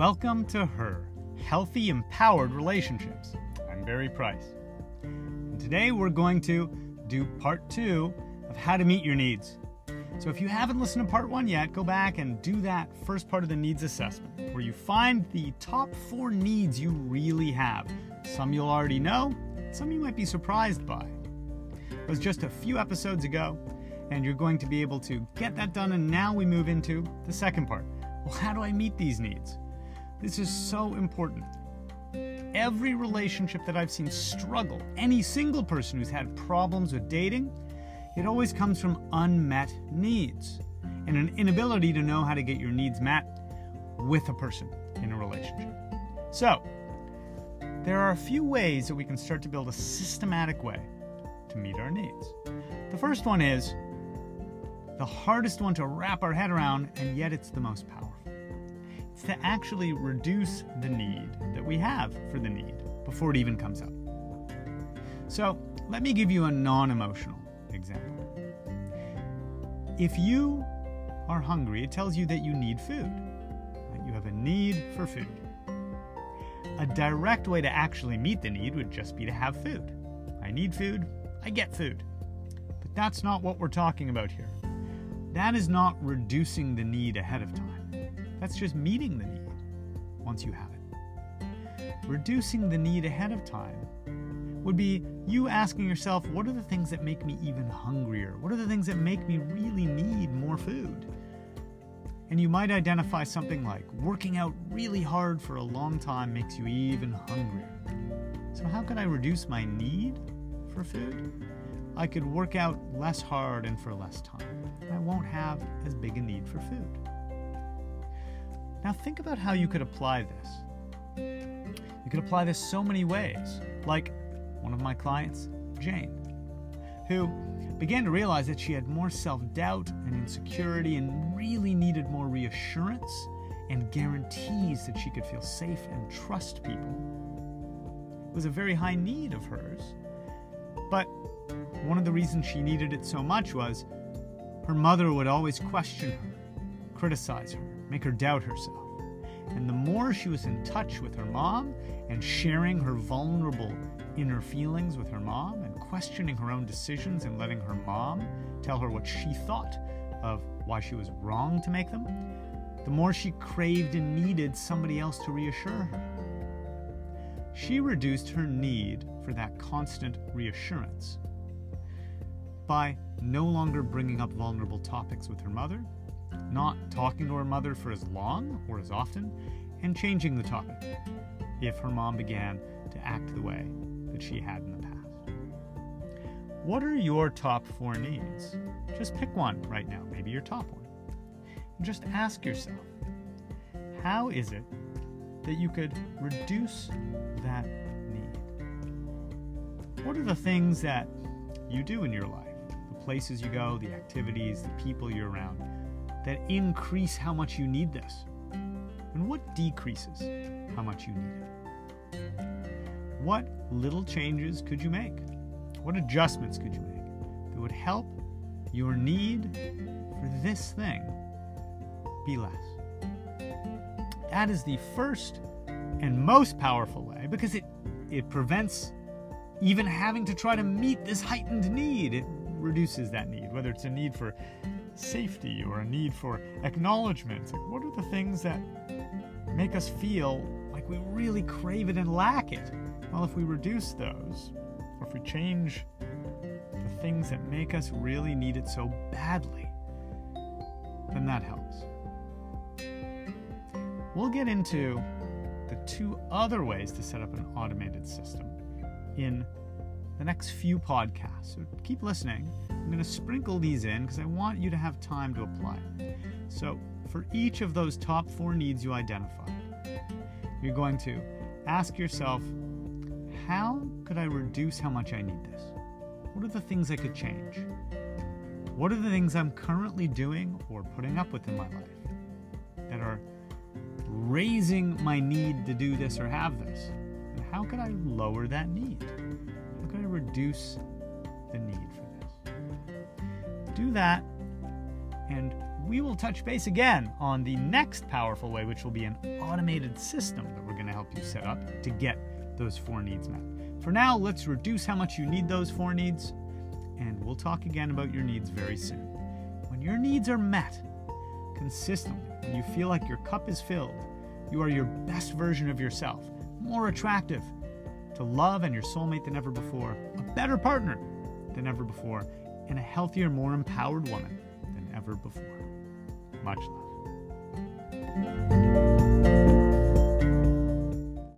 Welcome to Her Healthy, Empowered Relationships. I'm Barry Price. And today we're going to do part two of how to meet your needs. So if you haven't listened to part one yet, go back and do that first part of the needs assessment where you find the top four needs you really have. Some you'll already know, some you might be surprised by. It was just a few episodes ago, and you're going to be able to get that done. And now we move into the second part. Well, how do I meet these needs? This is so important. Every relationship that I've seen struggle, any single person who's had problems with dating, it always comes from unmet needs and an inability to know how to get your needs met with a person in a relationship. So, there are a few ways that we can start to build a systematic way to meet our needs. The first one is the hardest one to wrap our head around, and yet it's the most powerful to actually reduce the need that we have for the need before it even comes up. So, let me give you a non emotional example. If you are hungry, it tells you that you need food. You have a need for food. A direct way to actually meet the need would just be to have food. I need food, I get food. But that's not what we're talking about here. That is not reducing the need ahead of time. That's just meeting the need once you have it. Reducing the need ahead of time would be you asking yourself, what are the things that make me even hungrier? What are the things that make me really need more food? And you might identify something like working out really hard for a long time makes you even hungrier. So, how could I reduce my need for food? I could work out less hard and for less time. I won't have as big a need for food. Now think about how you could apply this. You could apply this so many ways, like one of my clients, Jane, who began to realize that she had more self doubt and insecurity and really needed more reassurance and guarantees that she could feel safe and trust people. It was a very high need of hers. But one of the reasons she needed it so much was her mother would always question her, criticize her, make her doubt herself. And the more she was in touch with her mom and sharing her vulnerable inner feelings with her mom and questioning her own decisions and letting her mom tell her what she thought of why she was wrong to make them, the more she craved and needed somebody else to reassure her. She reduced her need for that constant reassurance by no longer bringing up vulnerable topics with her mother not talking to her mother for as long or as often, and changing the topic if her mom began to act the way that she had in the past. What are your top four needs? Just pick one right now, maybe your top one. And just ask yourself how is it that you could reduce that need? What are the things that you do in your life? The places you go, the activities, the people you're around that increase how much you need this? And what decreases how much you need it? What little changes could you make? What adjustments could you make that would help your need for this thing be less? That is the first and most powerful way because it, it prevents even having to try to meet this heightened need. It reduces that need, whether it's a need for safety or a need for acknowledgement? Like, what are the things that make us feel like we really crave it and lack it? Well, if we reduce those, or if we change the things that make us really need it so badly, then that helps. We'll get into the two other ways to set up an automated system in the next few podcasts. So keep listening. I'm going to sprinkle these in because I want you to have time to apply. So, for each of those top four needs you identified, you're going to ask yourself, how could I reduce how much I need this? What are the things I could change? What are the things I'm currently doing or putting up with in my life that are raising my need to do this or have this? And how could I lower that need? Reduce the need for this? Do that, And we will touch base again on the next powerful way, which will be an automated system that we're going to help you set up to get those four needs met. For now, let's reduce how much you need those four needs, and we'll talk again about your needs very soon. When your needs are met consistently, when you feel like your cup is filled, you are your best version of yourself, more attractive to love and your soulmate than ever before, a better partner than ever before, and a healthier, more empowered woman than ever before. Much love.